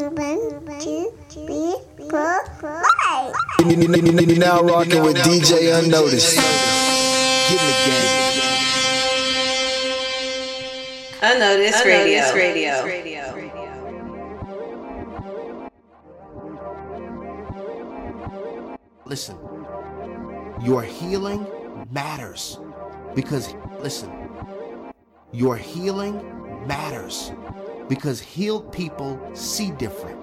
two, three, four, five. Now rocking with DJ Unnoticed. Get in the game. Unnoticed, Radio. Radio. Listen, your healing matters because, listen, your healing matters because healed people see different.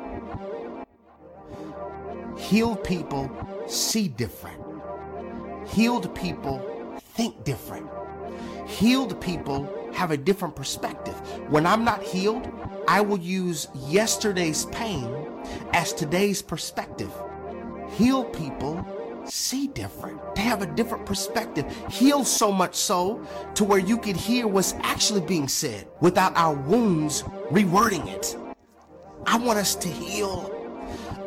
Healed people see different. Healed people think different. Healed people have a different perspective. When I'm not healed, I will use yesterday's pain as today's perspective. Healed people see different. to have a different perspective. heal so much so to where you could hear what's actually being said without our wounds rewording it. I want us to heal.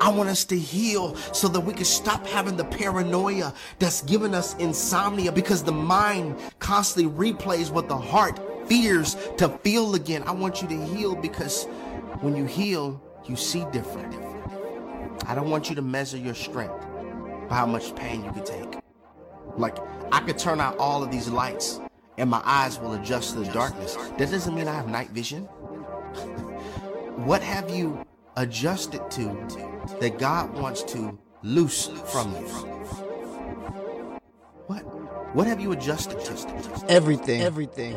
I want us to heal so that we can stop having the paranoia that's giving us insomnia because the mind constantly replays what the heart fears to feel again. I want you to heal because when you heal, you see different. I don't want you to measure your strength by how much pain you can take. Like, I could turn out all of these lights and my eyes will adjust to the darkness. That doesn't mean I have night vision. what have you adjusted to that God wants to loose from you? What? What have you adjusted to? Everything. Everything.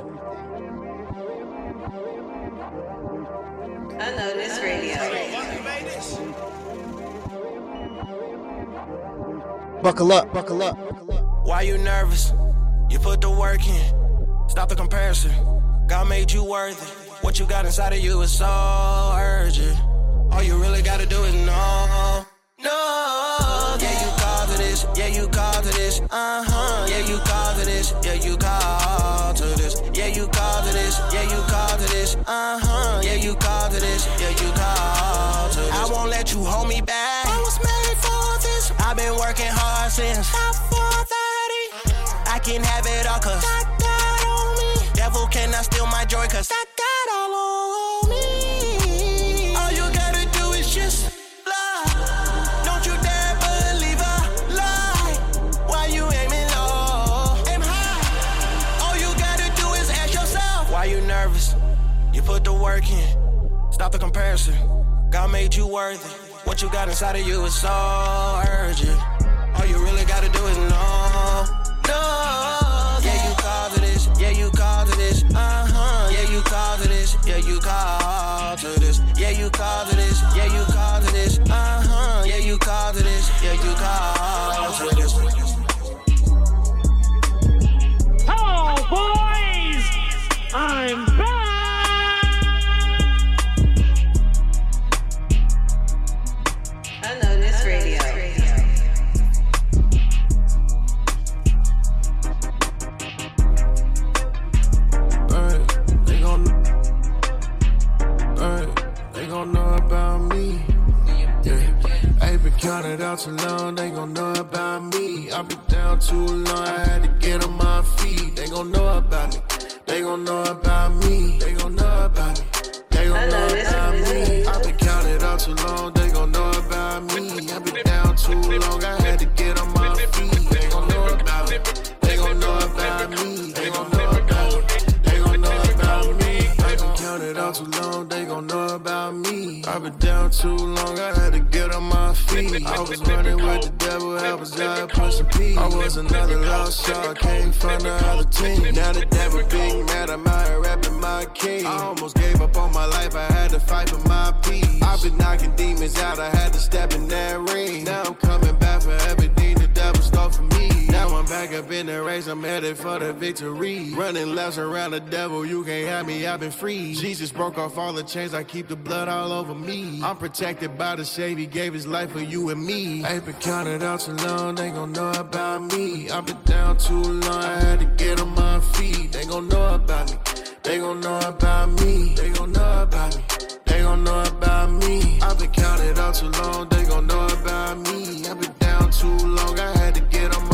Unnoticed Radio. Buckle up, buckle up. Why you nervous? You put the work in. Stop the comparison. God made you worthy. What you got inside of you is so urgent. All you really gotta do is know. No. Yeah, you call to this. Yeah, you call to this. Uh huh. Yeah, you call to this. Yeah, you call to this. Yeah, you call to this. Yeah, you call to this. Uh huh. Yeah, you call to this. Yeah, you call to this. I won't let you hold me back. Working hard. Top 430. I can have it all cause. Got on me. Devil cannot steal my joy cause. Got all on me. All you gotta do is just lie. Don't you dare believe a lie. Why you aiming low? Aim high. All you gotta do is ask yourself. Why you nervous? You put the work in. Stop the comparison. God made you worthy. What you got inside of you is so urgent. You call to this. Yeah, you call to this. Yeah, you call to this. Uh huh. Yeah, you call to this. Yeah, you call to this. Counted out too long. They gon' know about me. I've been down too long. I had to get on my feet. They gon' know about me. They gon' know about me. They gon' know about me. They gon' know about me. I've been counted out too long. They gon' know about me. I've been down too long. I had to get on my feet. They gon' know about me. They gon' know about me. They gon' know about me. They gon' know about me. I've been counted out too long. They gon' know about me. I've been down too long. I had to get on my feet. I was running with the devil. I was out pushing P. I was another lost child. Came from the other team. Now the devil big mad. I'm out here rapping my king. I almost gave up on my life. I had to fight for my peace. I've been knocking demons out. I had to step in that ring. Now I'm coming back for everything the devil stole from me. Now I'm back up in the race. I'm headed for the victory. Running laps around the devil. You can't have me. I've been free. Jesus broke off all the chains. I keep the blood all over me. I'm protected by the shade. He gave his life for you and me. Ain't been counted out too long. They gon' know about me. I've been down too long. I had to get on my feet. They gon' know about me. They gon' know about me. They gon' know about me. They gon' know about me. I've been counted out too long. They gon' know about me. I've been down too long. I had to get on my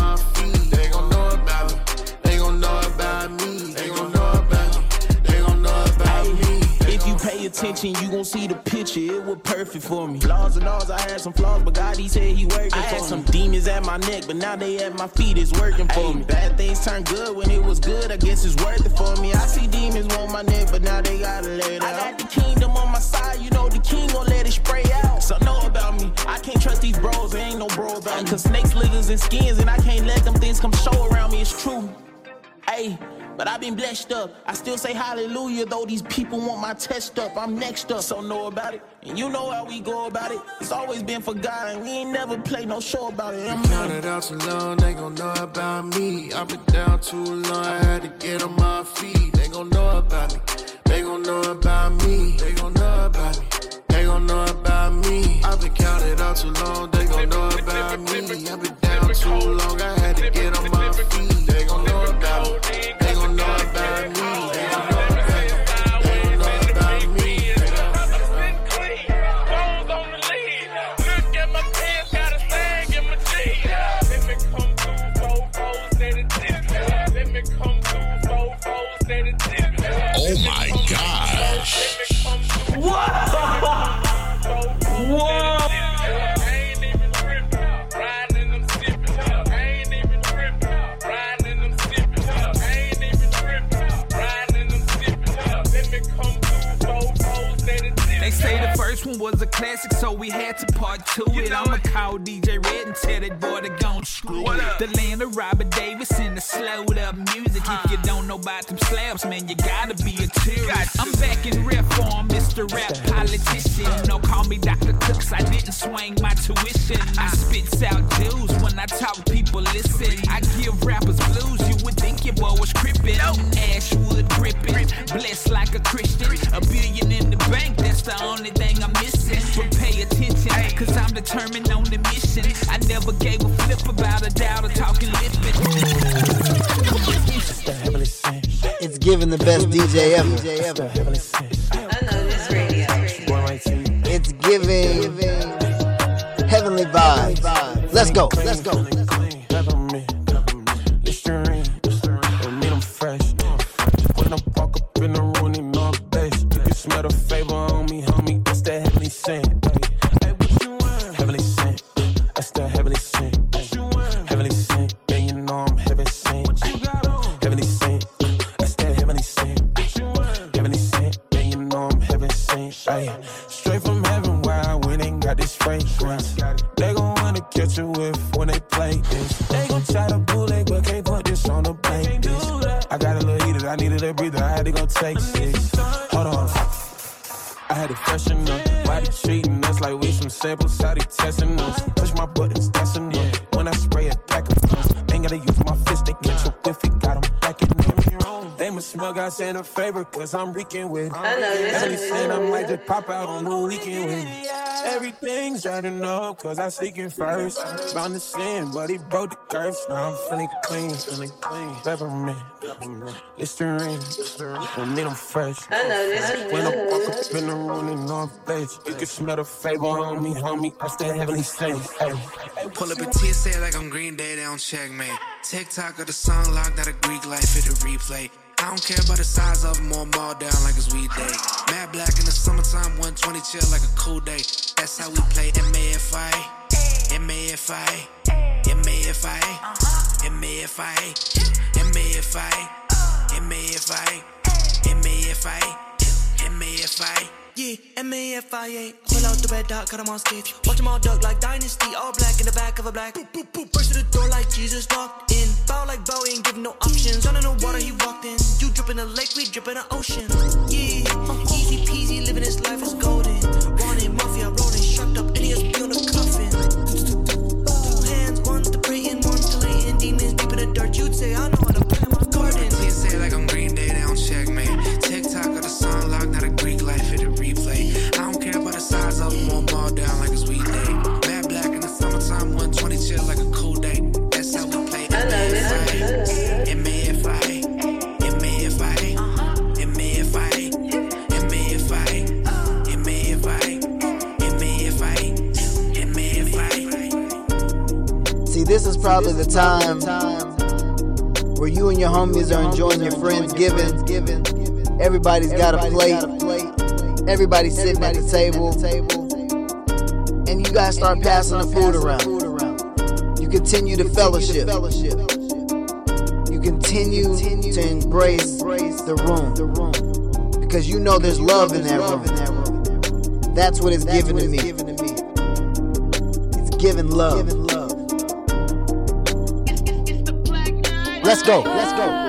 attention, you gon' see the picture, it was perfect for me. Flaws and alls, I had some flaws, but God, he said he working I had some demons at my neck, but now they at my feet, it's working for me. Bad things turn good when it was good, I guess it's worth it for me. I see demons want my neck, but now they gotta lay it out. I got the kingdom on my side, you know the king gon' let it spray out. So know about me, I can't trust these bros, there ain't no bro about me. Cause snakes, lizards, and skins, and I can't let them things come show around me, it's true. Hey, but I've been blessed up. I still say hallelujah, though these people want my test up. I'm next up, so know about it. And you know how we go about it. It's always been for God, and we ain't never play no show about it. I'm Counted out too long, they gon' know about me. I've been down too long, I had to get on my feet. They gon' know about me. They gon' know about me. They gon' know about me. They gon' know about me. I've been counted out too long, they gon' know about me. I've been down too long, I had to get on my I breather, I had to go take six. Hold on. I had to freshen up. Why they treating us like we some samples? How they testing us? Push my buttons, that's enough. Smell God saying a favor, cause I'm reeking with. I know this Every is- sin, I might just pop out on the weekend with. Everything's driving up, cause I seeking first. Bound to sin, but he broke the curse. Now I'm feeling clean, feeling clean. Peppermint, Listerine, don't need 'em fresh. I know this is When I walk up in the room, they know I'm blessed. You can smell the favor on me, homie. I stay heavenly saint. Hey. Pull up a TSA like I'm Green Day, they don't check me. TikTok of the song locked, not a Greek life, hit a replay. I don't care about the size of them or maul down like it's weed day. Mad black in the summertime, 120 chill like a cool day. That's how we play MAFI, MAFI, MAFI, MAFI, MAFI, MAFI, MAFI, MAFI. Yeah, M-A-F-I-A. Pull out the red dot, cut 'em on stiff. Watch them all duck like Dynasty, all black in the back of a black. Boop, boop, boop. Burst through the door like Jesus walked in. Bow like Bowie, ain't giving no options. Down in the water, he walked in. You dripping in the lake, we dripping in the ocean. Yeah, easy peasy, living his life is golden. Wanted mafia, rolling, strapped up, NESB on the coffin. Two hands, one's to praying, one's to laying. Demons deep in the dirt, you'd say, I know how to plant this is probably the time where you and your homies are enjoying your friends giving. Everybody's got a plate. Everybody's sitting at the table, and you guys start passing the food around. You continue to fellowship. You continue to embrace the room because you know there's love in that room. That's what it's given to me. It's giving love. Let's go. Let's go.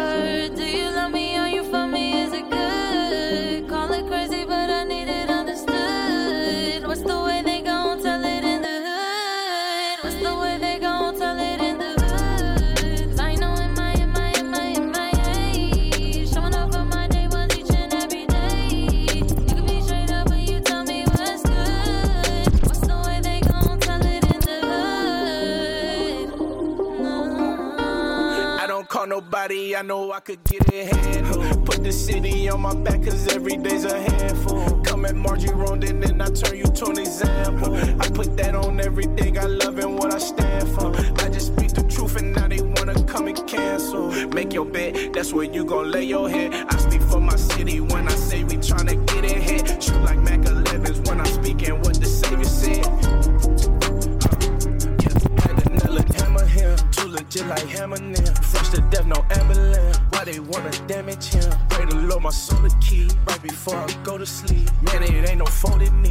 Nobody, I know I could get handled. Put the city on my back, cause every day's a handful. Come at Margie Rondon, and then I turn you to an example. I put that on everything I love and what I stand for. I just speak the truth, and now they wanna come and cancel. Make your bed, that's where you gon' lay your head. I speak for my city when I say we tryna get ahead. Shoot like Mac 11s when I'm speaking what the Savior said. Him, too legit like hammer nail. My the key right before I go to sleep. Man, it ain't no folded knee,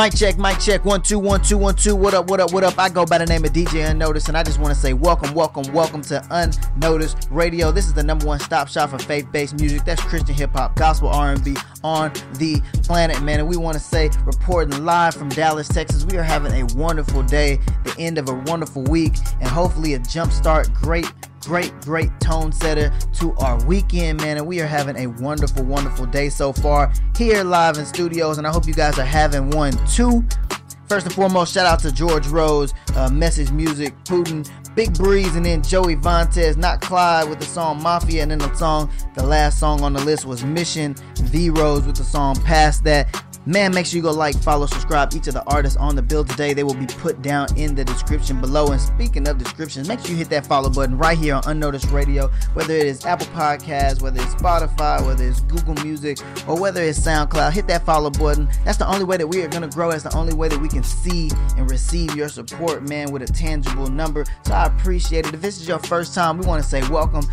Mic check, mic check. One, two, one, two, one, two. What up, what up, what up? I go by the name of DJ Unnoticed, and I just want to say welcome, welcome, welcome to Unnoticed Radio. This is the number one stop shop for faith-based music. That's Christian hip hop, gospel R&B on the planet, man. And we want to say, reporting live from Dallas, Texas. We are having a wonderful day, the end of a wonderful week, and hopefully a jumpstart great great, great tone setter to our weekend, man. And we are having a wonderful, wonderful day so far here live in studios. And I hope you guys are having one too. First and foremost, shout out to George Rose, uh, Message Music, Putin, Big Breeze, and then Joey Vantes, not Clyde with the song Mafia. And then the song, the last song on the list was Mission V Rose with the song Past That. Man, make sure you go like, follow, subscribe each of the artists on the bill today. They will be put down in the description below. And speaking of descriptions, make sure you hit that follow button right here on Unnoticed Radio, whether it is Apple Podcasts, whether it's Spotify, whether it's Google Music, or whether it's SoundCloud. Hit that follow button. That's the only way that we are going to grow. That's the only way that we can see and receive your support, man, with a tangible number. So I appreciate it. If this is your first time, we want to say welcome.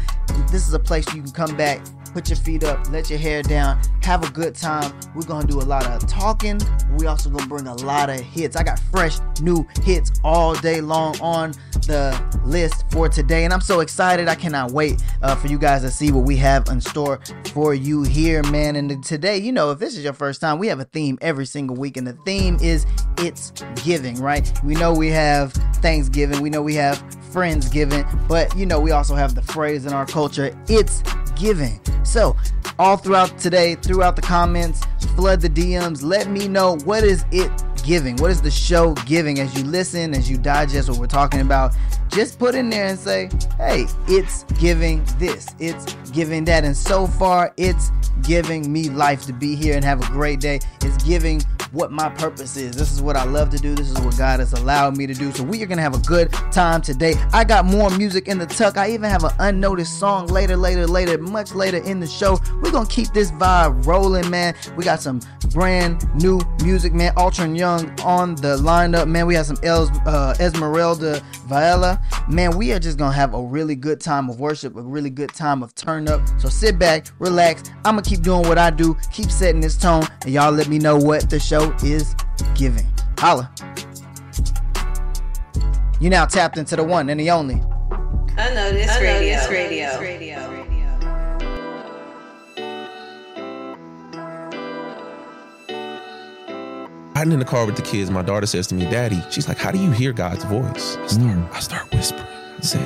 This is a place you can come back put your feet up, let your hair down, have a good time. We're gonna do a lot of talking. We also gonna bring a lot of hits. I got fresh new hits all day long on the list for today, and I'm so excited. I cannot wait uh, for you guys to see what we have in store for you here, man. And today, you know, if this is your first time, we have a theme every single week, and the theme is it's giving, right? We know we have Thanksgiving, we know we have Friendsgiving, but you know, we also have the phrase in our culture, it's giving. So, all throughout today, throughout the comments, flood the DMs, let me know what is it giving? What is the show giving as you listen, as you digest what we're talking about? Just put in there and say, hey, it's giving this, it's giving that. And so far, it's giving me life to be here and have a great day. It's giving what my purpose is. This is what I love to do. This is what God has allowed me to do. So we are gonna have a good time today. I got more music in the tuck. I even have an unnoticed song later, later, later, much later in the show. We're gonna keep this vibe rolling, man. We got some brand new music, man. Ultra Young on the lineup, man. We have some Els, uh, Esmeralda Viola, man. We are just gonna have a really good time of worship, a really good time of turn up. So sit back, relax. I'm gonna keep doing what I do, keep setting this tone, and y'all let me know what the show is giving. Holla. You now tapped into the one and the only. I know this I know radio. this radio. Riding in the car with the kids, my daughter says to me, Daddy, she's like, How do you hear God's voice? I start, mm. I start whispering. I said,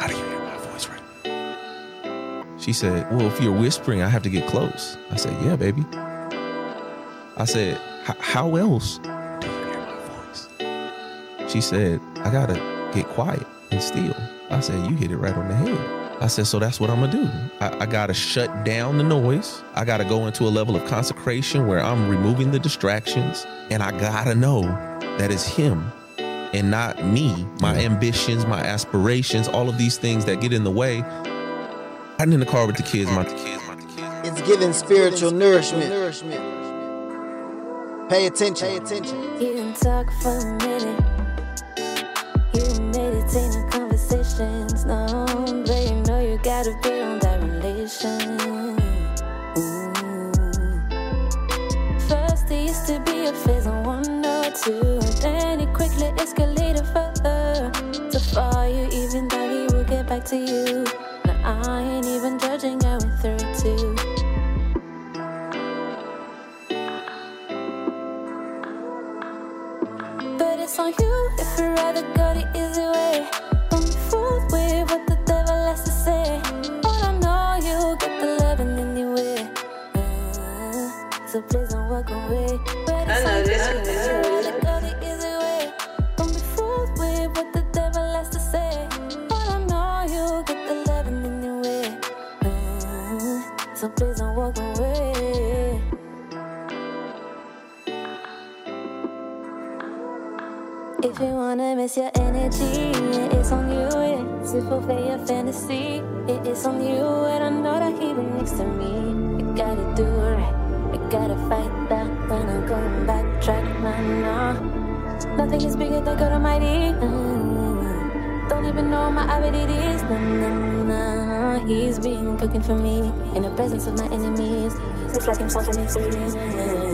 How do you hear my voice right now? She said, Well, if you're whispering, I have to get close. I said, Yeah, baby. I said, How else do you hear my voice? She said, I gotta get quiet and still. I said, You hit it right on the head. I said, So that's what I'm gonna do. I, I gotta shut down the noise. I gotta go into a level of consecration where I'm removing the distractions. And I gotta know that it's Him and not me, my ambitions, my aspirations, all of these things that get in the way. I'm in the car with the kids, my kids. It's giving spiritual nourishment. Pay attention. Pay attention. You can talk for a minute. Be on that relation. Ooh. First, it used to be a phase on one or two. And then it quickly escalated further. So far, you even thought he would get back to you. Now, I ain't even judging, I went through it too. But it's on you if you'd rather go the easy way. So please don't walk away. If you wanna miss your energy, yeah, it's on you. Yeah. To fulfill your fantasy, it is on you. And I know that he next to me. You gotta do it right. You gotta fight back going back track. Nah, nah. Nothing is bigger than God Almighty. Mm. Don't even know my abilities. Nah, nah, nah. He's been cooking for me in the presence of my enemies. Looks like him something me.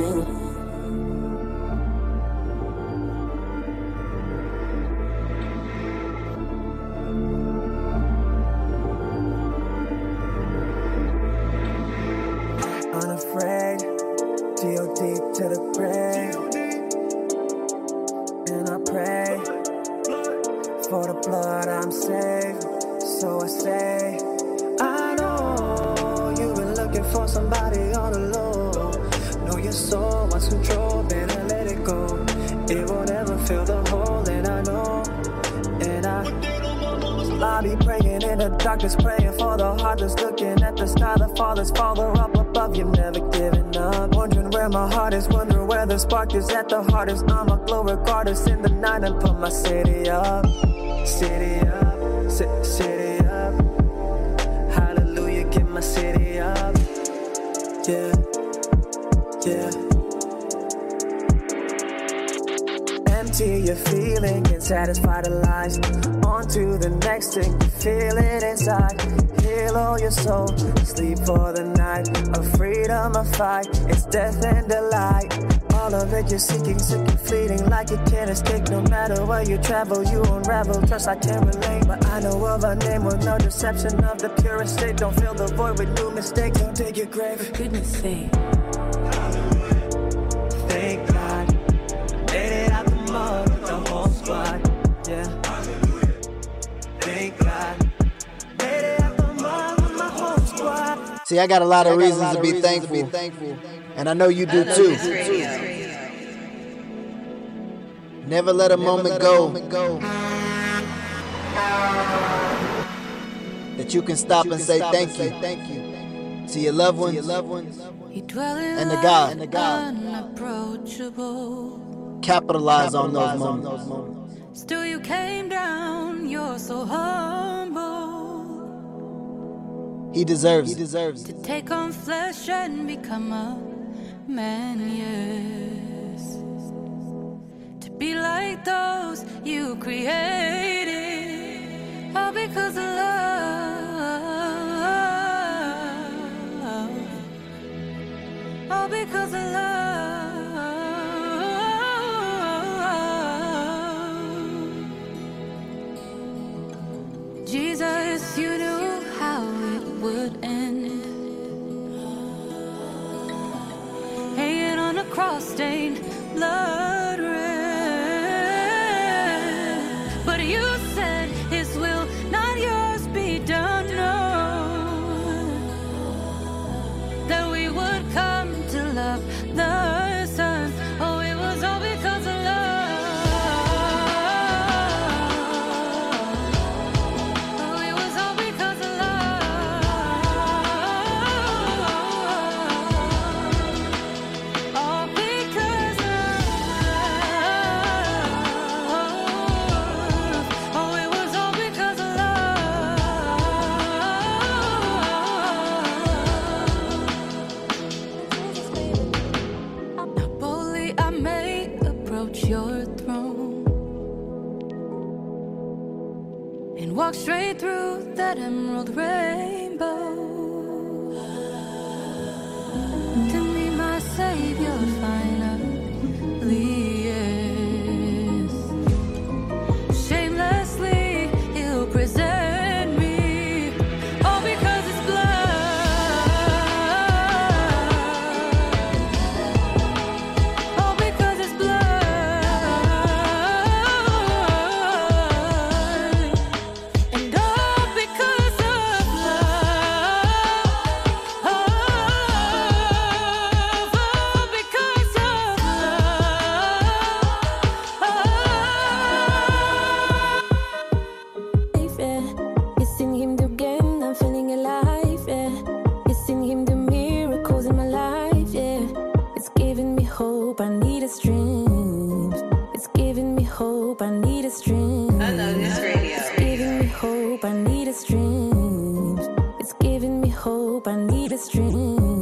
Farthest, farther up above you, never giving up. Wondering where my heart is, wondering where the spark is at the hardest. I'm a glow regardless in the night and put my city up, city up, ci- city up. Hallelujah, get my city up, yeah, yeah. Empty your feeling, can satisfy the lies. On to the next thing, feel it inside. Heal all your soul, sleep for the night. A freedom, a fight, it's death and delight. All of it you're seeking, sick and fleeting, like you can't escape. No matter where you travel, you unravel. Trust I can relate, but I know of a name with no deception of the purest state. Don't fill the void with new mistakes. Don't dig your grave. For goodness sake. See, I got a lot of reasons to be thankful, and I know you do too. Never let a moment go that you can stop and say thank you to your loved ones your loved ones and the God. And to God. Unapproachable. Capitalize on those moments. Still, you came down. You're so humble He deserves. He deserves to take on flesh and become a man. Yes, to be like those you created, all because of love. All because of love. Jesus, you knew on a hope, I need a strength. It's giving me hope, I need a strength.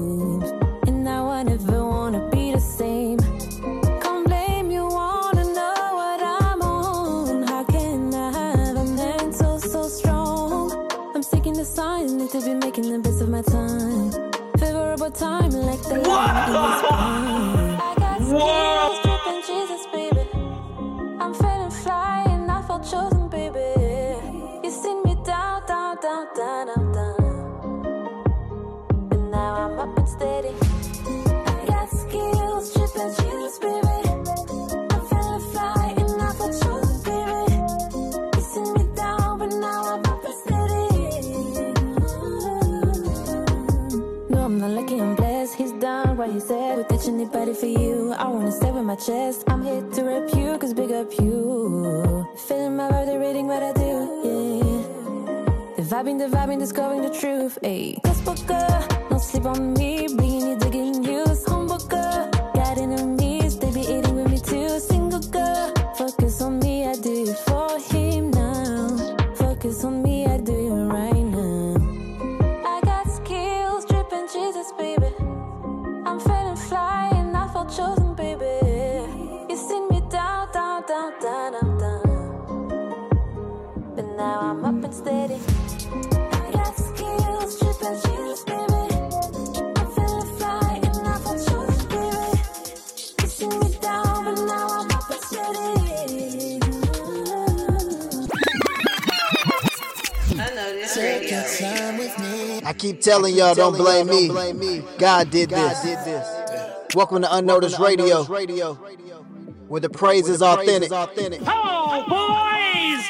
Telling y'all, don't blame me. God did this. Welcome to Unnoticed Radio, where the praise is authentic. Oh, boys!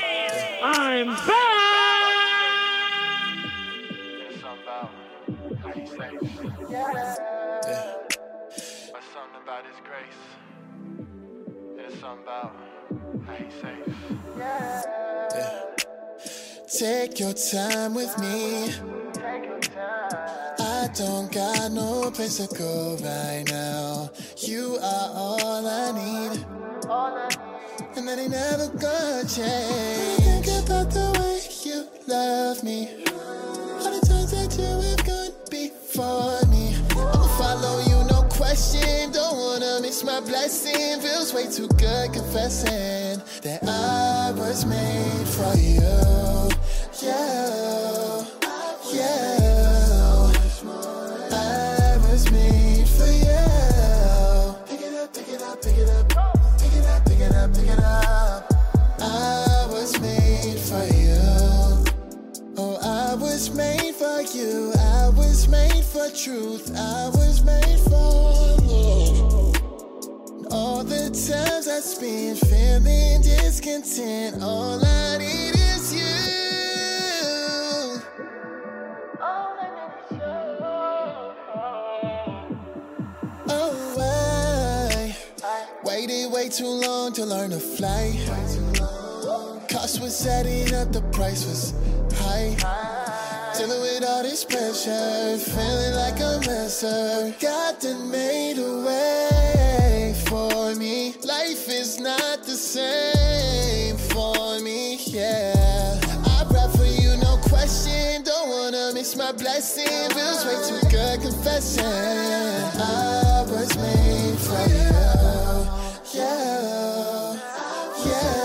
I'm back! But something about his grace. There's something about how he saves. Take your time with me. Don't got no place to go right now. You are all I need. And that ain't never gonna change. I Think about the way you love me. All the times that you have gone before me. I'ma follow you, no question. Don't wanna miss my blessing. Feels way too good confessing that I was made for you. Yeah. Pick it up, pick it up. Pick it up, pick it up. I was made for you. Oh, I was made for you. I was made for truth. I was made for. All the times I spent feeling discontent, all I need waited way too long to learn to fly. Cost was setting up, the price was high. Dealing with all this pressure, feeling like a messer. God done made a way for me. Life is not the same for me, yeah. I brought for you, no question. Don't wanna miss my blessing. Feels way too good confessing. I was made for you, yeah, yeah.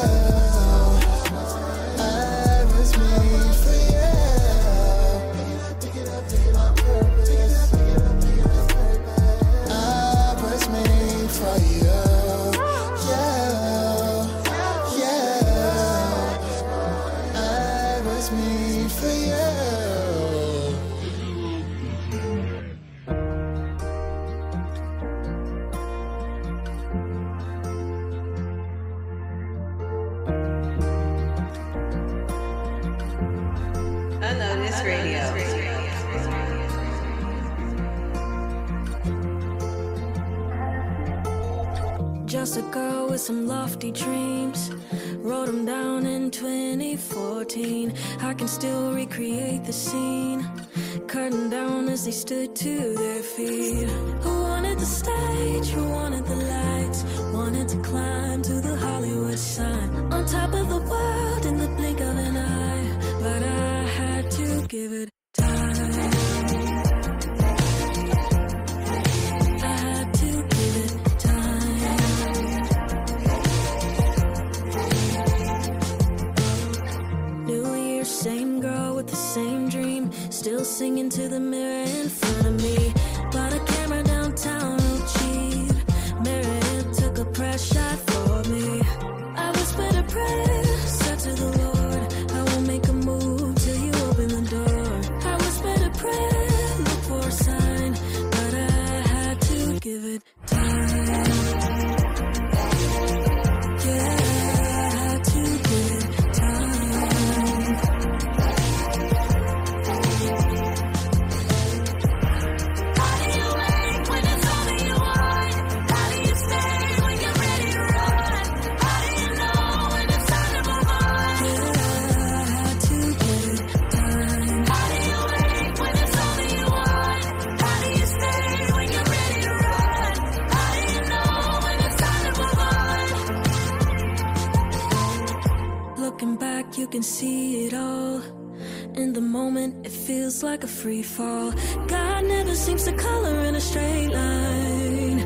Feels like a free fall. God never seems to color in a straight line.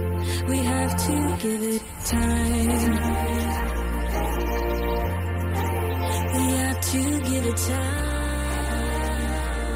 We have to give it time. We have to give it time.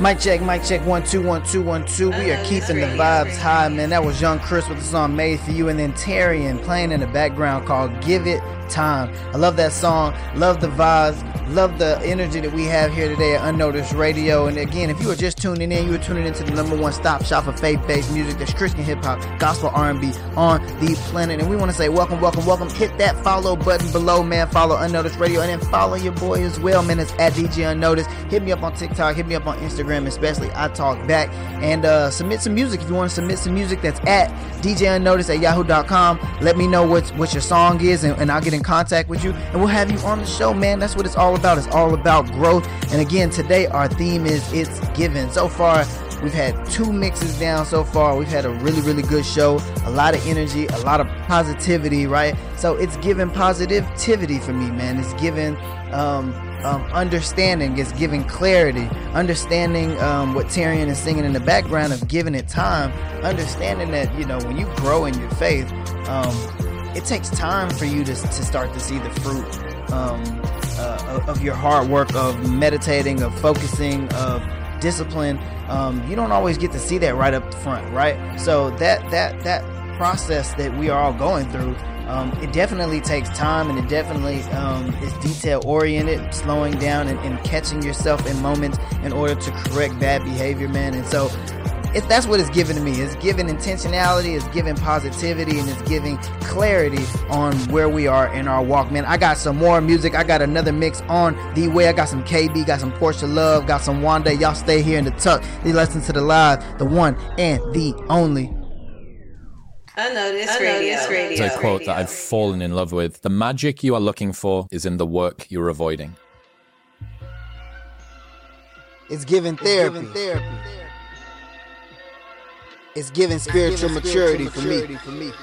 Mic check, mic check, one, two, one, two, one, two. We are keeping the vibes high, man. That was Young Chris with the song Made for You, and then Tarian playing in the background called Give It Time. I love that song, love the vibes, love the energy that we have here today at Unnoticed Radio. And again, if you were just tuning in, you were tuning into the number one stop shop for faith-based music, that's Christian hip hop, gospel R&B on the planet. And we want to say welcome, welcome, welcome. Hit that follow button below, man. Follow Unnoticed Radio, and then follow your boy as well, man. It's at DJ Unnoticed. Hit me up on TikTok, hit me up on Instagram, especially I talk back, and uh, submit some music if you want to submit some music. That's at DJ Unnoticed at yahoo.com. Let me know what what your song is, and, and I'll get in contact with you, and we'll have you on the show, man. That's what it's all about. It's all about growth. And again, today our theme is it's given. So far, We've had two mixes down so far. We've had a really, really good show. A lot of energy, a lot of positivity, right? So it's giving positivity for me, man. It's giving um, um, understanding. It's giving clarity. Understanding um, what Tyrion is singing in the background of giving it time. Understanding that, you know, when you grow in your faith, um, it takes time for you to, to start to see the fruit um, uh, of your hard work, of meditating, of focusing, of discipline. Um, you don't always get to see that right up front, right? So that that that process that we are all going through, um, it definitely takes time, and it definitely um, is detail oriented, slowing down and, and catching yourself in moments in order to correct bad behavior, man. And so it, that's what it's given to me. It's giving intentionality, it's giving positivity, and it's giving clarity on where we are in our walk, man. I got some more music. I got another mix on the way. I got some KB, got some Portia Love, got some Wanda. Y'all stay here in the tuck. You listen to the live, the one and the only. Unnoticed Radio. There's a quote that I've fallen in love with. The magic you are looking for is in the work you're avoiding. It's giving therapy. It's giving, therapy. It's giving spiritual, it's giving maturity, for me.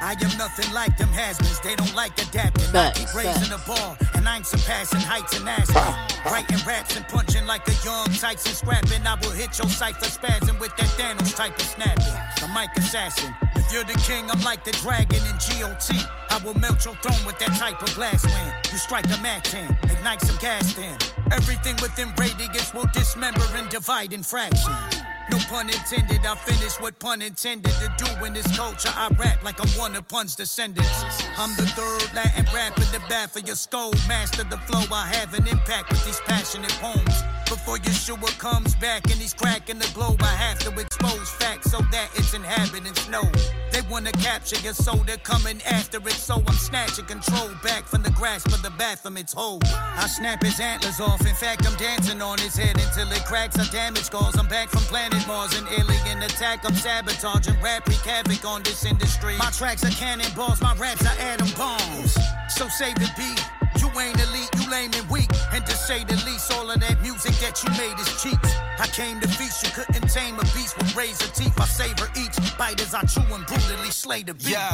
I am nothing like them has-beens. They don't like adapting. Facts, I keep raising the bar, and I'm surpassing heights and asking. Writing raps and punching like a young Tyson scrapping. I will hit your cipher spazzing with that Thanos type of snapping. The mic assassin. If you're the king, I'm like the dragon in GOT. I will melt your throne with that type of glass man. You strike a match in, ignite some gas then. Everything within radius will dismember and divide in fractions. No pun intended, I finish what pun intended to do in this culture. I rap like I'm one of pun's descendants. I'm the third Latin rap in the bath of your skull. Master the flow, I have an impact with these passionate poems. Before Yeshua comes back and he's cracking the globe, I have to expose facts so that its inhabitants know. They wanna capture your soul, they're coming after it, so I'm snatching control back from the grasp of the Baphomet's hold. I snap his antlers off, in fact, I'm dancing on his head until it cracks. I damage scars. I'm back from planet Mars, an alien attack. I'm sabotaging, rap, wreak havoc on this industry. My tracks are cannonballs, my raps are atom bombs. So save the beat. You ain't elite, you lame and weak. And say the least, all of that music that you made is cheap. I came to feast, you couldn't tame a beast with razor teeth. I savor each bite as I chew and brutally slay the beast. Yo,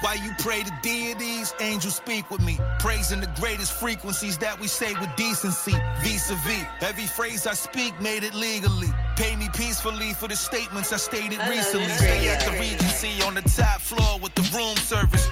while you pray to deities, angels speak with me. Praising the greatest frequencies that we say with decency. Vis a vis. Every phrase I speak made it legally. Pay me peacefully for the statements I stated recently. Stay at the Regency on the top floor with the room service.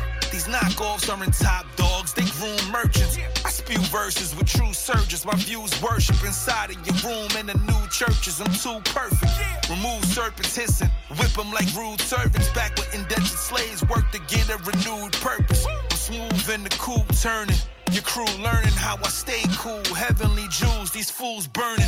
Knockoffs are in top dogs, they groom merchants. I spew verses with true surges. My views worship inside of your room in the new churches. I'm too perfect. Remove serpents hissing, whip them like rude servants. Back with indentured slaves work to get a renewed purpose. I'm smooth in the coupe turning. Your crew learning how I stay cool. Heavenly jewels, these fools burning.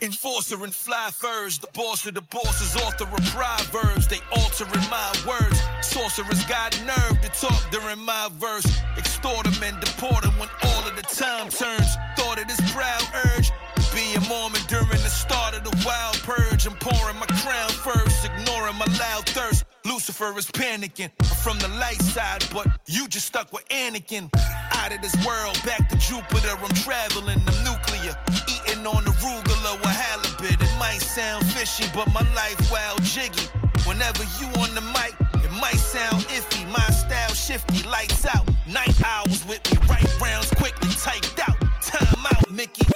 Enforcer and fly furs, the boss of the bosses, author of proverbs. They altering my words. Sorcerers got nerve to talk during my verse. Extort them and deport them when all of the time turns. Thought of this proud urge. Be a Mormon during the start of the wild purge. I'm pouring my crown first, ignoring my loud thirst. Lucifer is panicking I'm from the light side, but you just stuck with Anakin. Out of this world, back to Jupiter, I'm traveling. I'm nuclear, eating on the arugula with halibut. It might sound fishy, but my life wild jiggy. Whenever you on the mic, it might sound iffy. My style shifty, lights out. Night hours with me, right rounds quickly typed out. Time out, Mickey.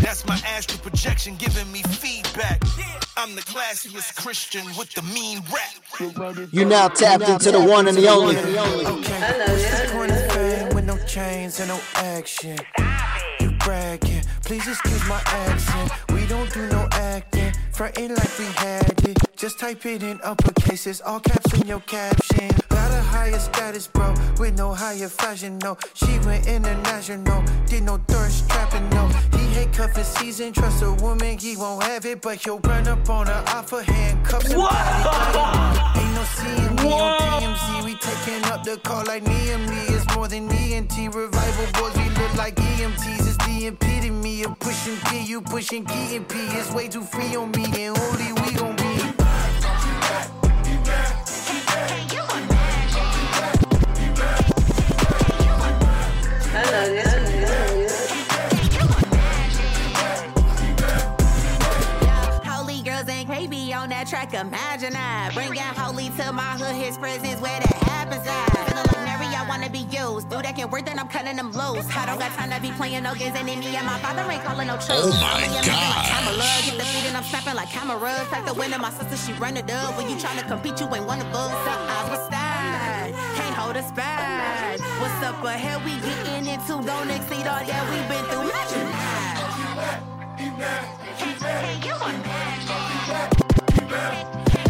That's my astral projection giving me feedback. I'm the classiest Christian with the mean rap. You now tapped into the one and the only. What's the point of fame with no chains and no action? You bragging, please excuse my accent. We don't do no acting, frontin' like we had it. Just type it in uppercases, all caps in your caption. Got a higher status, bro, with no higher fashion, no. She went international, did no thirst trapping, no. He hate cuffing season, trust a woman, he won't have it, but he'll run up on her off her handcuffs and body Ain't no seeing me on DMZ, we taking up the call like Neem It's more than ENT revival boys, we look like EMTs. It's the epitome of pushing P, you pushing key and P. It's way too free on me, and holy we gon' on that I bring out holy to my hood, his presence where that happens at. Feeling like Mary, I wanna be used. Do that can work, then I'm cutting them loose. I don't got time to be playing no games, and me and my father ain't calling no truth. Oh my Time of love, get the feed and I'm snapping like cameras. Like the winner, my sister, she run it up. When you tryna compete, you ain't one of us. So I was style, can't hold us back. What's up ahead? We getting into, don't exceed all that we been through. Imagine that. Hey, you Hey,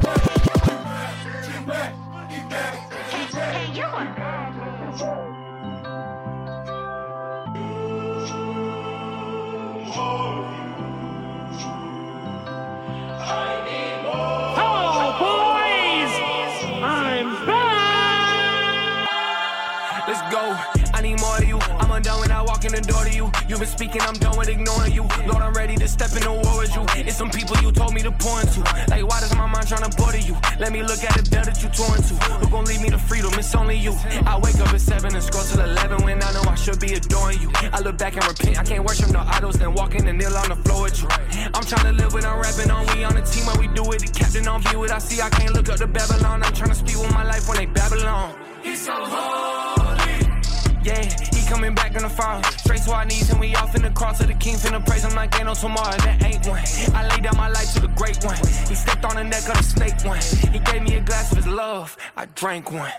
You've been speaking, I'm done with ignoring you. Lord, I'm ready to step in the war with you. It's some people you told me to point to. Like, why does my mind tryna border you? Let me look at the bell that you tore into. Who gon' lead me to freedom? It's only you. I wake up at 7 and scroll till 11 when I know I should be adoring you. I look back and repent. I can't worship no idols, then walk in and kneel on the floor with you. I'm tryna live when I'm rapping on. We on the team where we do it. The captain on view it. I see I can't look up to Babylon. I'm tryna speak with my life when they Babylon. He's so holy. Yeah, coming back in the fall. Straight to our knees and we off in the cross of the king. Finna praise him like ain't no tomorrow. That ain't one. I laid down my life to the great one. He stepped on the neck of the snake one. He gave me a glass of his love. I drank one.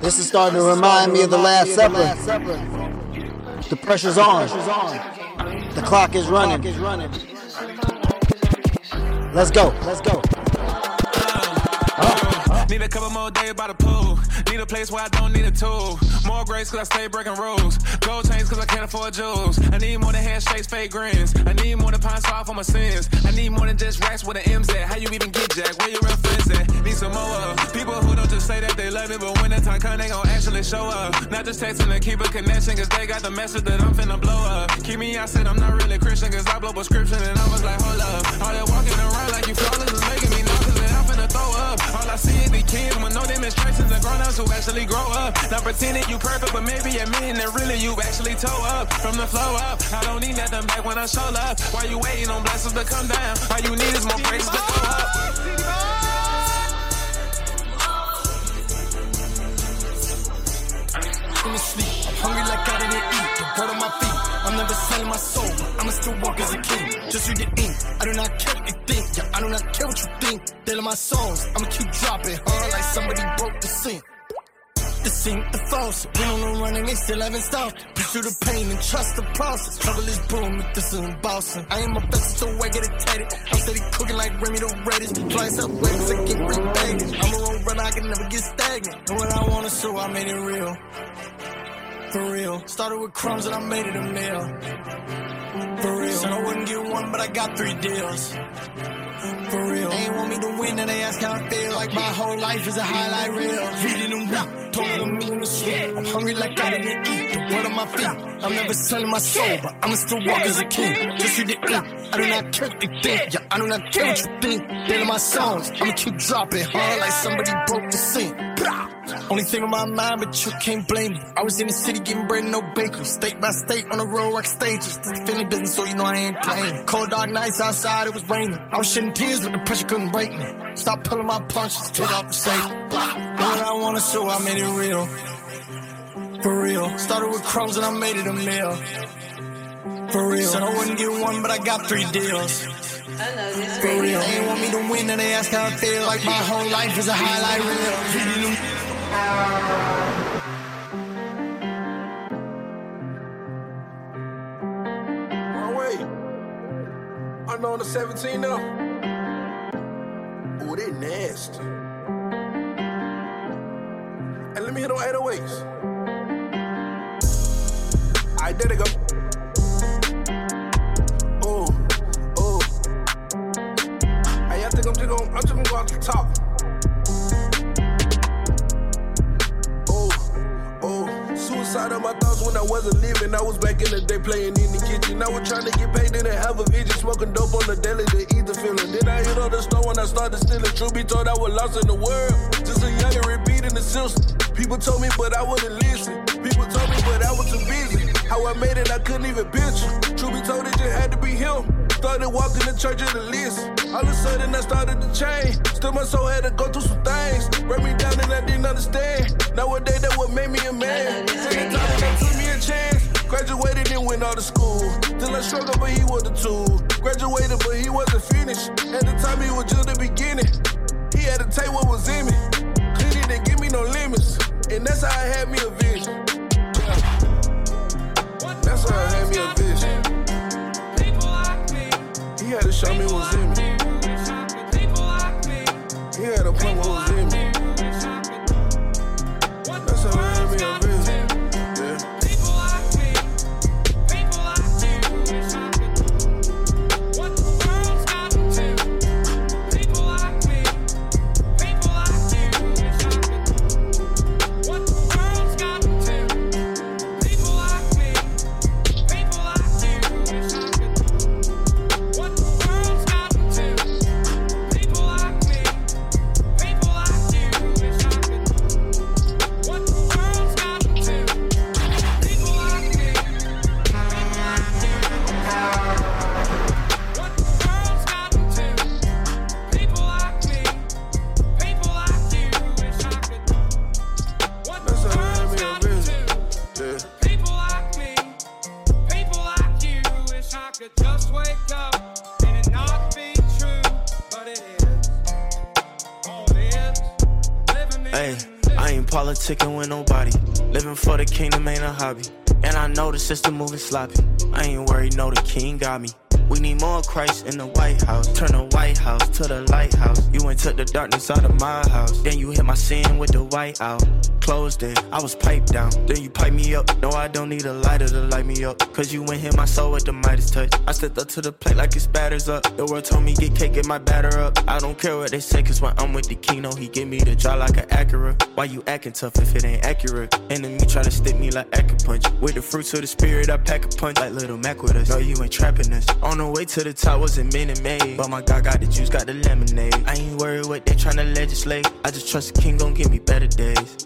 This is starting to remind me of the Last Supper. The pressure's on. The clock is running. Let's go. Let's go. Need a couple more days by the pool. Need a place where I don't need a tool. More grace cause I stay breaking rules. Gold chains cause I can't afford jewels. I need more than handshakes, fake grins. I need more than pine spot for my sins. I need more than just racks with an M's at. How you even get jack? Where your real friends at? Need some more of. People who don't just say that they love me, but when the time come, they gon' actually show up. Not just texting to keep a connection, cause they got the message that I'm finna blow up. Keep me out, said I'm not really Christian, cause I blow prescription and I was like, hold up. All that walking around like you flawless I see the kids with no demonstrations and grown ups who actually grow up. Not pretending you perfect, but maybe admitting that really you actually toe up. From the flow up, I don't need nothing back when I show up. Why you waiting on blessings to come down? All you need is more praises to go up. in the sleep. I'm hungry like I didn't eat. The bread on my feet. I'm never selling my soul. I'ma still walk as a king. Just read the ink. I do not care what you think. Yeah, I do not care what you think. Daily my songs. I'ma keep dropping. Huh? Like somebody broke the sink. The sink, the false. Been on the run and they still haven't stopped. Pursue the pain and trust the process. Trouble is brewing this and bossing. I am a best so I get it tatted. I'm steady cooking like Remy the reddest. Flying up waves, I get free baggage. I'm a road runner, I can never get stagnant. And what I wanna, so I made it real for real. Started with crumbs and I made it a meal. For real. Said I wouldn't get one, but I got three deals. For real. They ain't want me to win and they ask how I feel. Like my whole life is a highlight reel. Reading them weak, talking to me in the street. I'm hungry like I didn't eat. The word on my feet. I'm never selling my soul, but I'ma still walk as a king. Just read the ink. I do not care what you think. Yeah, I do not care what you think. Daily my songs. I'ma keep dropping, huh? Like somebody broke the sink. Only thing on my mind, but you can't blame me. I was in the city getting bread, no bakery. State by state on the road, rock stages. Philly business, so you know I ain't playing. Cold dark nights outside, it was raining. I was shedding tears, but the pressure couldn't break me. Stop pulling my punches, take off the safe. What I wanna show, I made it real. For real. Started with crumbs and I made it a meal. For real. Said I wouldn't get one, but I got three deals. For real. They want me to win and they ask how I feel. Like my whole life is a highlight reel. Oh, I on the 17 now. Ooh, they nasty. And let me hit on 808s. Alright, there they go. Oh, oh. I think I'm just gonna, I'm just gonna go out the top. Suicide of my thoughts when I wasn't living. I was back in the day playing in the kitchen. I was trying to get paid, didn't have a vision. Smoking dope on the daily to eat the feeling. Then I hit on the store when I started stealing. Truth be told, I was lost in the world. Just a young repeating the system. People told me, but I wouldn't listen. People told me, but I was too busy. How I made it, I couldn't even picture. Truth be told, it just had to be him. Started walking the church in the list. All of a sudden, I started to change. Still, my soul had to go through some things. Break me down and I didn't understand. Nowadays, that what made me a man. Second time, they took me a chance. Graduated and went out to school. Still, I struggled, but he was the tool. Graduated, but he wasn't finished. At the time, he was just the beginning. He had to take what was in me. Clean it and give me no limits. And that's how I had me a vision. Darkness out of my house. Then you hit my sin with the white out. Closed it, I was piped down. Then you pipe me up. No, I don't need a lighter to light me up. Cause you went hit my soul with the Midas touch. I stepped up to the plate like it's batters up. The world told me get cake, get my batter up. I don't care what they say, cause when I'm with the Kino, he give me the draw like an Acura. Why you acting tough if it ain't accurate? Enemy try to stick me like Acupunch. With the fruits of the spirit, I pack a punch like little Mac with us. No, you ain't trapping us. On the way to the top wasn't Minute Maid. But my God got the juice, got the lemonade. I ain't worried what they tryna legislate. I just trust the king gon' give me better days.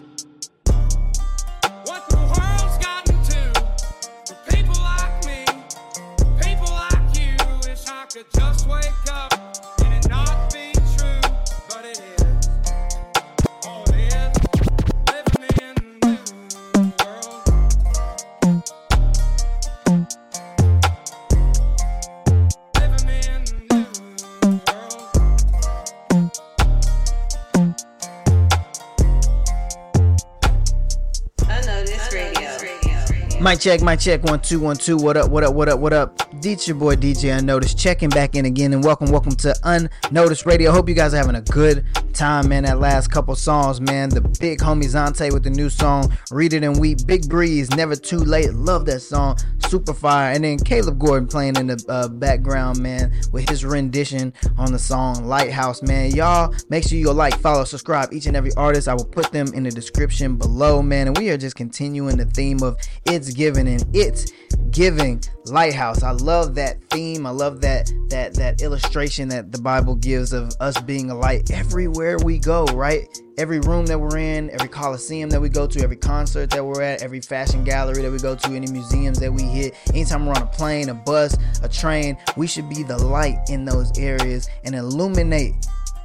Mic check, mic check, one, two, one, two. What up, what up, what up, what up? It's your boy DJ Unnoticed checking back in again and welcome, welcome to Unnoticed Radio. Hope you guys are having a good time, man. That last couple songs, man. The big homie Zante with the new song, Read It and Weep. Big Breeze, Never Too Late. Love that song. Super fire. And then Caleb Gordon playing in the uh, background, man, with his rendition on the song Lighthouse, man. Y'all, make sure you like, follow, subscribe each and every artist. I will put them in the description below, man. And we are just continuing the theme of It's Giving and It's Giving Lighthouse. I love that theme. I love that that that illustration that the Bible gives of us being a light everywhere we go, right? Every room that we're in, every coliseum that we go to, every concert that we're at, every fashion gallery that we go to, any museums that we hit, anytime we're on a plane, a bus, a train, we should be the light in those areas and illuminate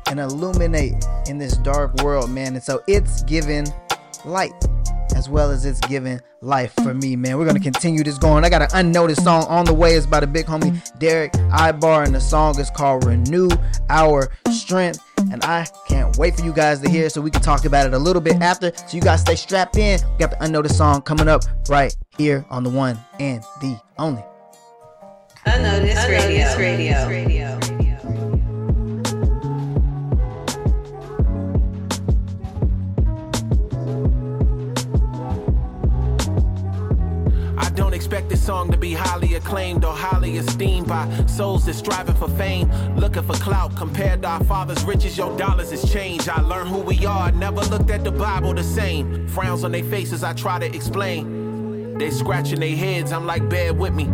and illuminate in this dark world, man. And so it's giving light as well as it's giving life for me, man. We're gonna continue this going. I got an unnoticed song on the way. It's by the big homie Derek Ibar, and the song is called Renew Our Strength. And I can't wait for you guys to hear so we can talk about it a little bit after. So you guys stay strapped in. We got the unnoticed song coming up right here on the one and the only. Unnoticed Radio. Radio. Radio. Song to be highly acclaimed or highly esteemed by souls that's striving for fame, looking for clout. Compared to our father's riches, your dollars is change. I learned who we are, never looked at the Bible the same. Frowns on their faces, I try to explain. They scratching their heads, I'm like, bear with me.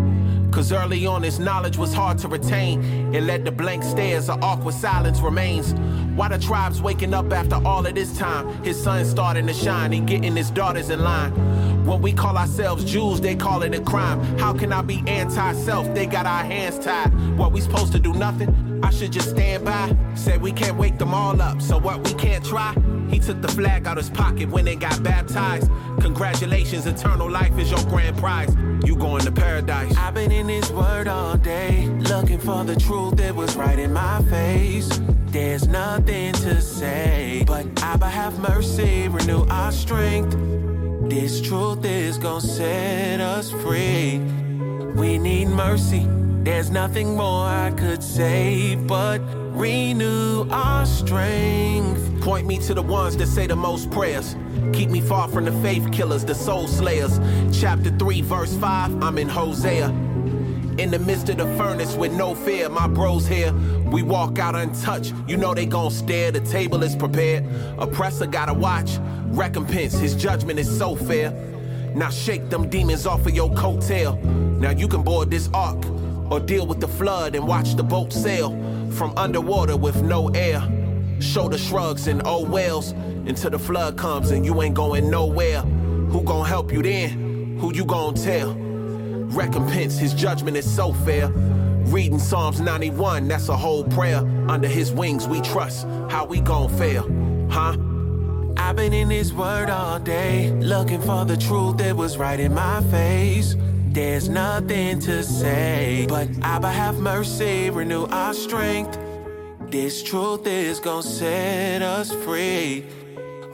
Cause early on, this knowledge was hard to retain. It led to blank stares, or awkward silence remains. Why the tribe's waking up after all of this time? His son's starting to shine, he getting his daughters in line. When we call ourselves Jews, they call it a crime. How can I be anti self? They got our hands tied. What we supposed to do nothing? I should just stand by. Said we can't wake them all up, so what we can't try? He took the flag out his pocket when they got baptized. Congratulations, eternal life is your grand prize. You going to paradise. I've been in this word all day, looking for the truth that was right in my face. There's nothing to say, but Abba have mercy, renew our strength. This truth is gonna set us free. We need mercy. There's nothing more I could say, but renew our strength. Point me to the ones that say the most prayers. Keep me far from the faith killers, the soul slayers. Chapter 3, verse 5, I'm in Hosea. In the midst of the furnace with no fear, my bros here. We walk out untouched, you know they gon' stare. The table is prepared. Oppressor gotta watch. Recompense, his judgment is so fair. Now shake them demons off of your coattail. Now you can board this ark or deal with the flood and watch the boat sail from underwater with no air. Shoulder shrugs and oh wells until the flood comes and you ain't going nowhere. Who gon' help you then? Who you gon' tell? Recompense, his judgment is so fair. Reading Psalms 91, that's a whole prayer. Under his wings we trust. How we gon' fail? Huh? I've been in this word all day, looking for the truth that was right in my face. There's nothing to say, but Abba have mercy, renew our strength. This truth is gonna set us free.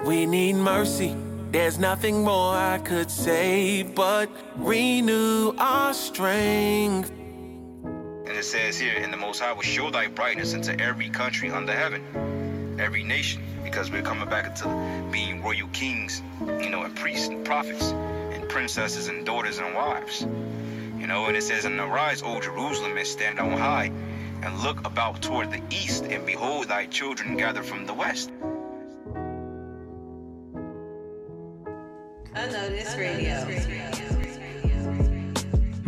We need mercy. There's nothing more I could say, but renew our strength. And it says here, and the Most High will show thy brightness into every country under heaven, every nation, because we're coming back into being royal kings, you know, and priests and prophets, and princesses and daughters and wives. You know, and it says, And arise, O Jerusalem, and stand on high, and look about toward the east, and behold thy children gather from the west. Unnoticed Radio.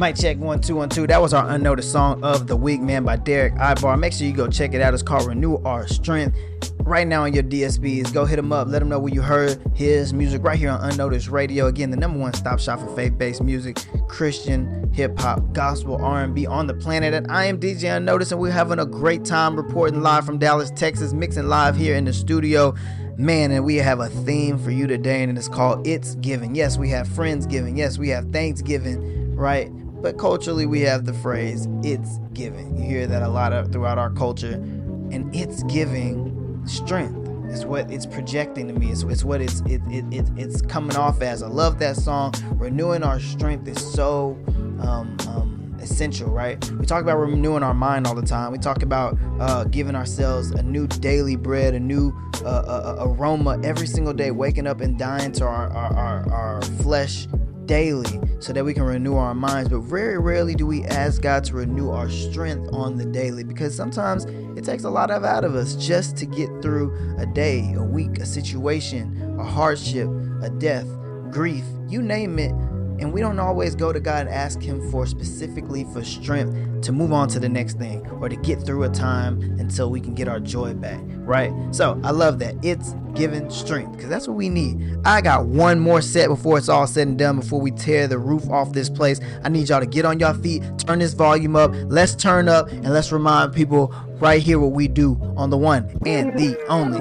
Mic check one two one two. That was our unnoticed song of the week, man, by Derek Ibar. Make sure you go check it out. It's called Renew Our Strength. Right now on your DSPs, go hit him up. Let him know where you heard his music right here on Unnoticed Radio. Again, the number one stop shop for faith-based music, Christian, hip hop, gospel, R&B on the planet. And I am DJ Unnoticed, and we're having a great time reporting live from Dallas, Texas, mixing live here in the studio. Man, and we have a theme for you today, and it's called It's Giving. Yes, we have Friends Giving. Yes, we have Thanksgiving, right? But culturally, we have the phrase "It's giving." You hear that a lot of throughout our culture, and it's giving strength. It's what it's projecting to me. It's, it's what it's it, it, it it's coming off as. I love that song. Renewing our strength is so um, um, essential, right? We talk about renewing our mind all the time. We talk about uh, giving ourselves a new daily bread, a new uh, uh, aroma every single day, waking up and dying to our, our, our, our flesh daily so that we can renew our minds. But very rarely do we ask God to renew our strength on the daily because sometimes it takes a lot of out of us just to get through a day, a week, a situation, a hardship, a death, grief, you name it. And we don't always go to God and ask Him for specifically for strength to move on to the next thing or to get through a time until we can get our joy back, right? So I love that. It's giving strength because that's what we need. I got one more set before it's all said and done, before we tear the roof off this place. I need y'all to get on your feet, turn this volume up. Let's turn up and let's remind people right here what we do on the one and the only.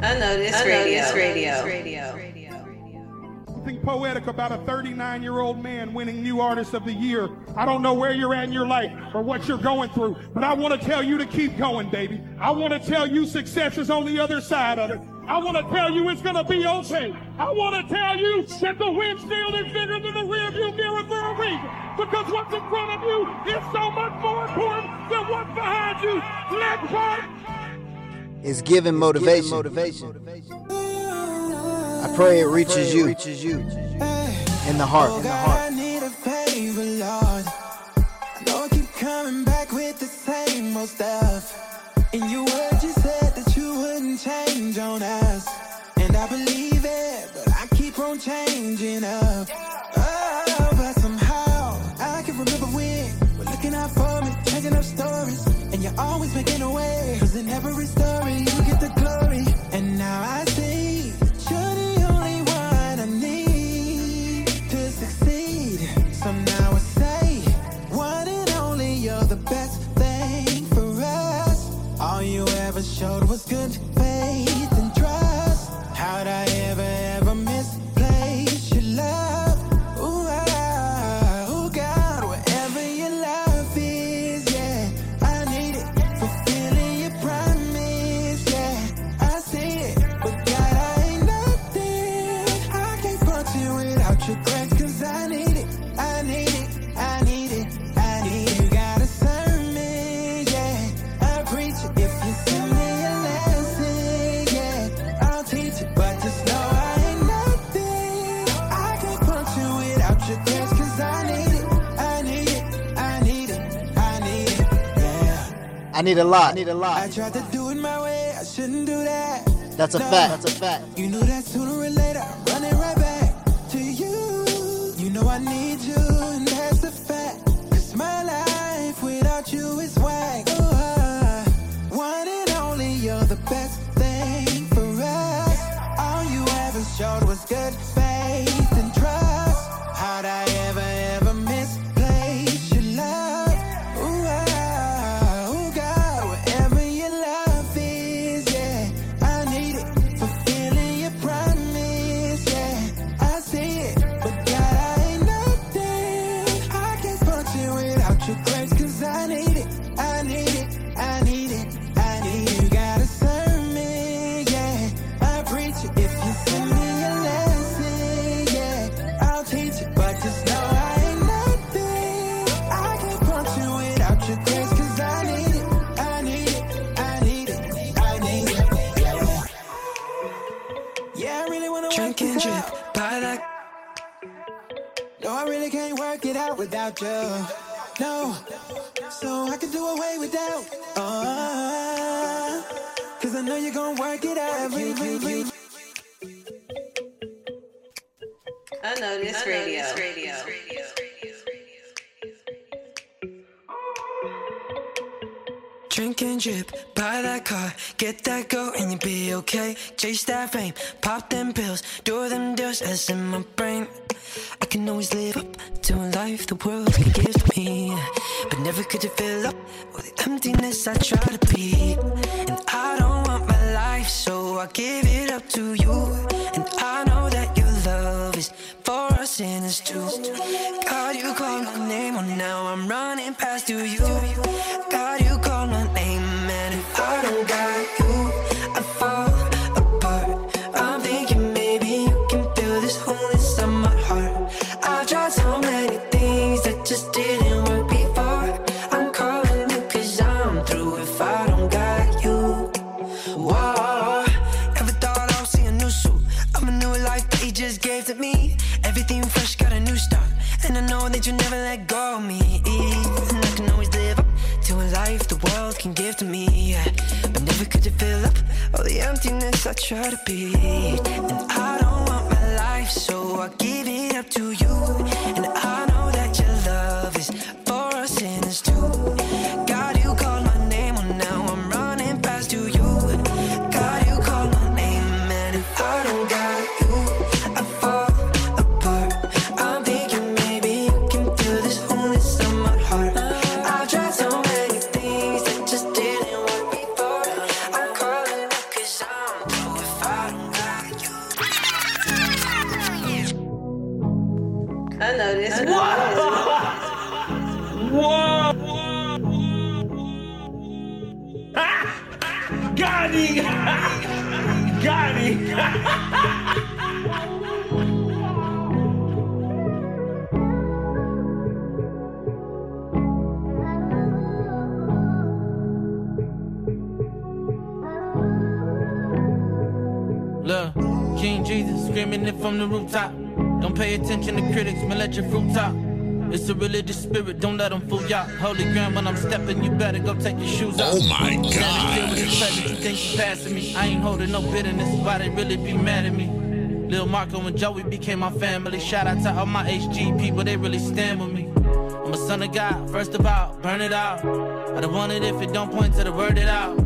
Unnoticed Radio. Radio. Radio. Something poetic about a 39 year old man winning New Artist of the Year. I don't know where you're at in your life or what you're going through, but I want to tell you to keep going, baby. I want to tell you success is on the other side of it. I want to tell you it's going to be okay. I want to tell you that the windshield is bigger than the rearview mirror for a reason. Because what's in front of you is so much more important than what's behind you. Let's work. It's giving motivation. I pray it reaches you. Reaches you in the heart. In the heart. I need a favor, Lord. I know I keep coming back with the same old stuff. In your word, you said that you wouldn't change on us. And I believe it, but I keep on changing up. Oh, but somehow I can remember when we're looking out for me, changing up stories. And you're always making a way. Cause in every story, you showed was good need a lot. I need a lot. I tried to do it my way. I shouldn't do that. That's a No. fact. That's a fact. You know that sooner Drink and drip, buy that car, get that go, and you'll be okay. Chase that fame, pop them pills, do them deals that's in my brain. I can always live up to a life the world can give me, but never could you fill up all the emptiness I try to be. And I don't want my life, so I give it up to you. And I know that your love is for us sinners too. God, you call my name, oh now I'm running past you. You, God, you call my name, and if I don't got you, try to be. And I don't want my life, so I give Screaming it from the rooftop. Don't pay attention to critics, man, let your fruit top. It's a religious spirit, don't let them fool y'all. Holy ground when I'm stepping, you better go take your shoes off. Oh my Standing still with gosh. the presence, you think you passing me. I ain't holding no bitterness, why they really be mad at me? Lil Marco and Joey became my family. Shout out to all my HG people, they really stand with me. I'm a son of God, first of all, burn it out. I don't want it if it don't point to the word it out.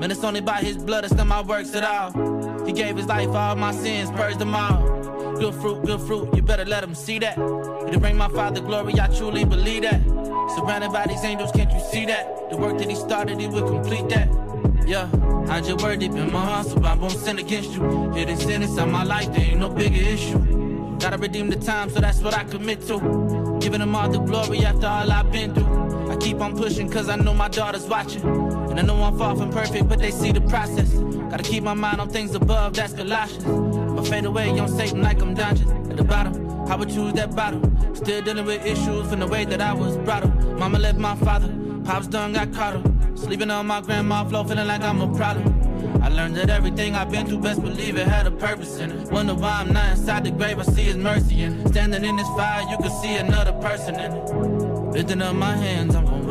Man, it's only by his blood, it's not my works at all. He gave his life, all my sins, purged them all. Good fruit, good fruit, you better let him see that. It'll bring my father glory, I truly believe that. Surrounded by these angels, can't you see that? The work that he started, he will complete that. Yeah, hide your word deep in my heart so I won't sin against you. Hidden sin inside my life, there ain't no bigger issue. Gotta redeem the time, so that's what I commit to. Giving them all the glory after all I've been through. I keep on pushing cause I know my daughter's watching. And I know I'm far from perfect, but they see the process. Gotta keep my mind on things above, that's Colossians. But fade away on Satan like I'm dodging. At the bottom, I would choose that bottom. Still dealing with issues from the way that I was brought up. Mama left my father, pops done got caught up. Sleeping on my grandma floor, feeling like I'm a problem. I learned that everything I've been through, best believe it had a purpose in it. Wonder why I'm not inside the grave, I see his mercy in it. Standing in this fire, you can see another person in it. Lifting up my hands, I'm gonna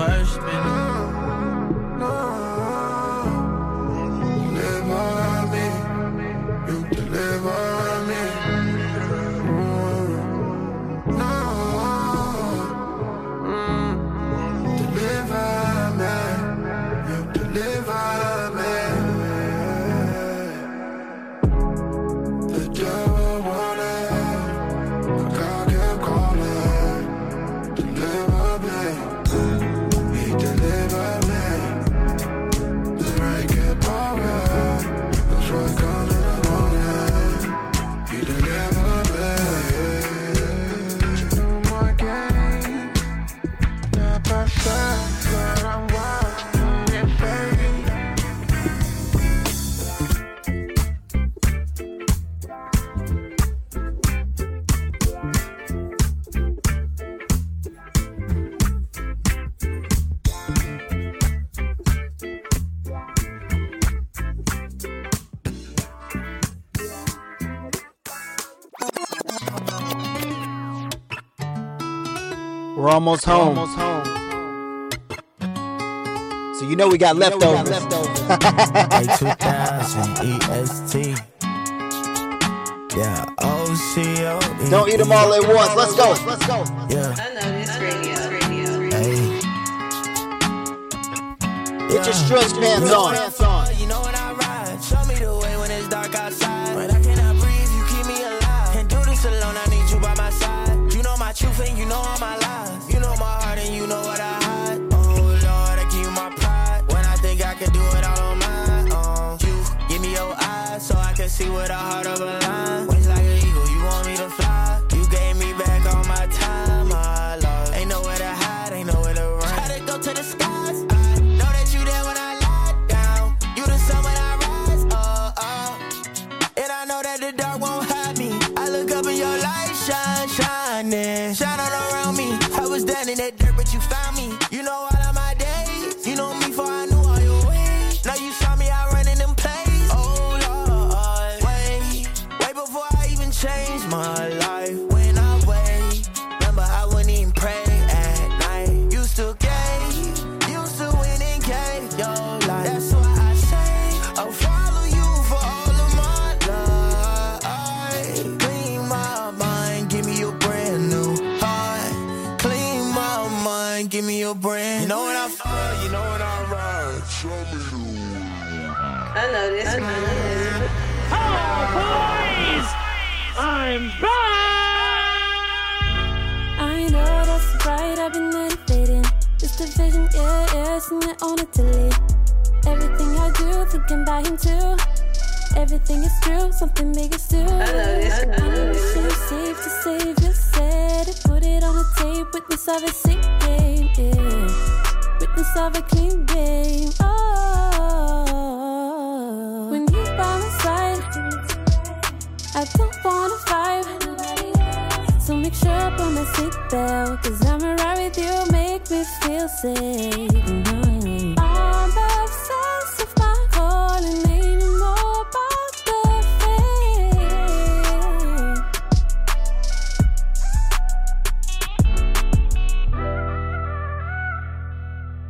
We're almost home. So you know we got leftovers. A2000 EST. Yeah, OCO. Don't eat them all at once. Let's go. Let's go. Yeah. Unnoticed radio. radio. Hey. Get your stretch pants on. You know when I ride, show me the way when it's dark outside. When I cannot breathe, you keep me alive. Can't do this alone, I need you by my side. You know my truth and you know all my lies. Before I even change my life. Seen it on the telly. Everything I do, thinking about him too. Everything is true, something big is due. I know unnoticed. so safe to save you said it. Put it on the tape, witness of a sick game, yeah. Witness of a clean game, oh. When you by my side, I don't wanna fight. So make sure I put my seatbelt Cause I'ma ride with you, make me feel safe Mhm. I'm obsessed with my calling Ain't more about the fame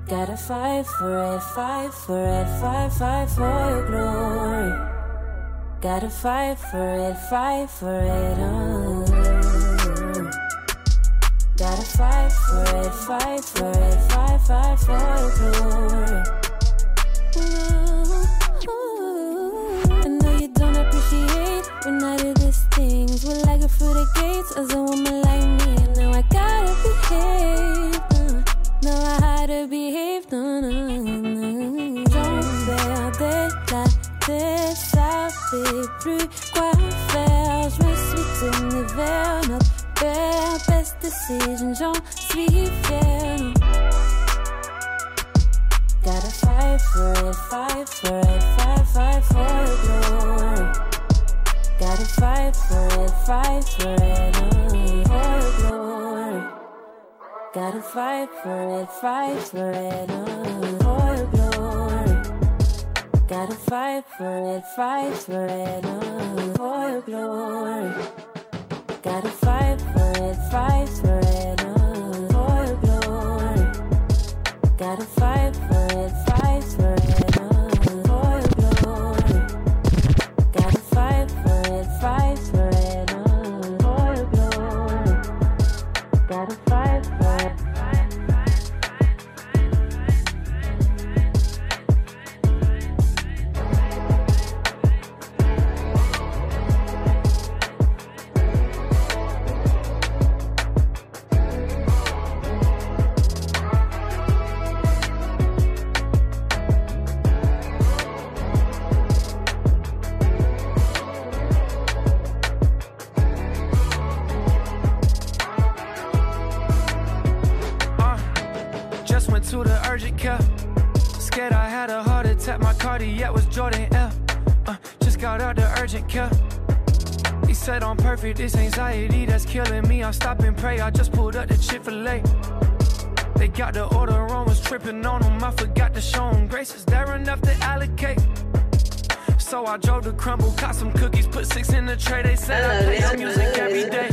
Gotta fight for it, fight for it, fight, fight for your glory Gotta fight for it, fight for it, oh. For it, fight for it, fight, fight for your glory. Ooh. I know you don't appreciate when I do these things. We like through the gates as a woman like me. Now I gotta behave. uh, Know how to behave. No, no, no. J'en perdais la tête, ça fait plus quoi faire. Je me suis tournée vers notre père. Best decision, j'en suis fière. Gotta fight for it, fight for it, fight, fight for your glory. Gotta fight for it, fight for it, oh, for your glory. Gotta fight for it, fight for it, oh, for your glory. Gotta fight for it, fight for it, oh, for your glory. Gotta fight for it, fight for it, perfect. This anxiety that's killing me. I stop and pray. I just pulled up the Chick Fil A. They got the order wrong. Was tripping on them. I forgot to show them grace. Is there enough to allocate? So I drove to Crumbl, caught some cookies, put six in the tray. They said I play your music every day.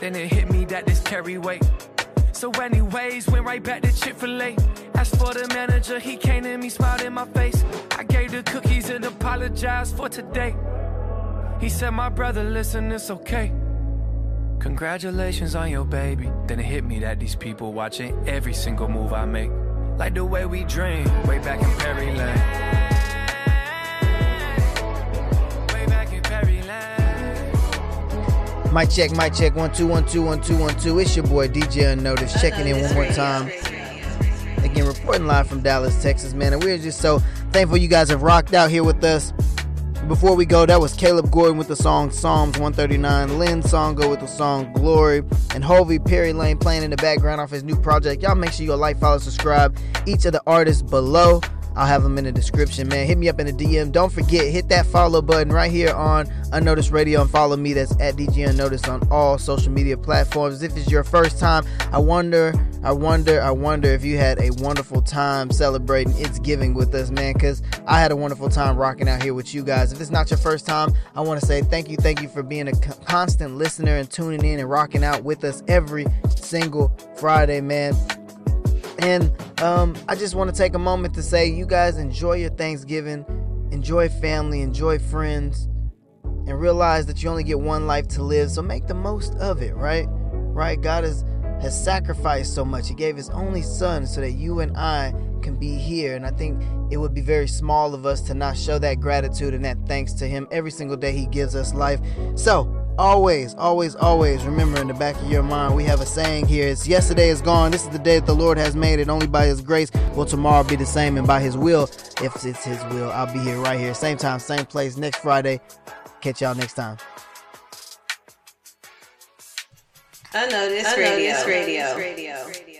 Then it hit me that this carry weight. So, anyways, went right back to Chick fil A. Asked for the manager, he came to me, smiled in my face. I gave the cookies and apologized for today. He said, My brother, listen, it's okay. Congratulations on your baby. Then it hit me that these people watching every single move I make. Like the way we dream, way back in Perry Lane. Way back in Perry Lane. Mic check, mic check, one two one two one two one two. It's your boy DJ Unnoticed checking in one more time. Again, reporting live from Dallas, Texas, man. And we're just so thankful you guys have rocked out here with us. Before we go, that was Caleb Gordon with the song Psalms 139, Lynn Songo with the song Glory, and Hovey Perry Lane playing in the background off his new project. Y'all make sure you like, follow, subscribe. Each of the artists below. I'll have them in the description, man. Hit me up in the DM. Don't forget, hit that follow button right here on Unnoticed Radio and follow me. That's at DJ Unnoticed on all social media platforms. If it's your first time, I wonder, I wonder, I wonder if you had a wonderful time celebrating It's Giving with us, man, because I had a wonderful time rocking out here with you guys. If it's not your first time, I want to say thank you, thank you for being a constant listener and tuning in and rocking out with us every single Friday, man. And um, I just want to take a moment to say, you guys enjoy your Thanksgiving, enjoy family, enjoy friends, and realize that you only get one life to live. So make the most of it, right? Right? God has has sacrificed so much. He gave His only Son so that you and I can be here. And I think it would be very small of us to not show that gratitude and that thanks to Him every single day He gives us life. So always, always, always remember in the back of your mind, we have a saying here. It's yesterday is gone. This is the day that the Lord has made. It only by His grace will tomorrow be the same. And by His will, if it's His will, I'll be here right here. Same time, same place next Friday. Catch y'all next time. Unnoticed, Unnoticed radio. radio. radio.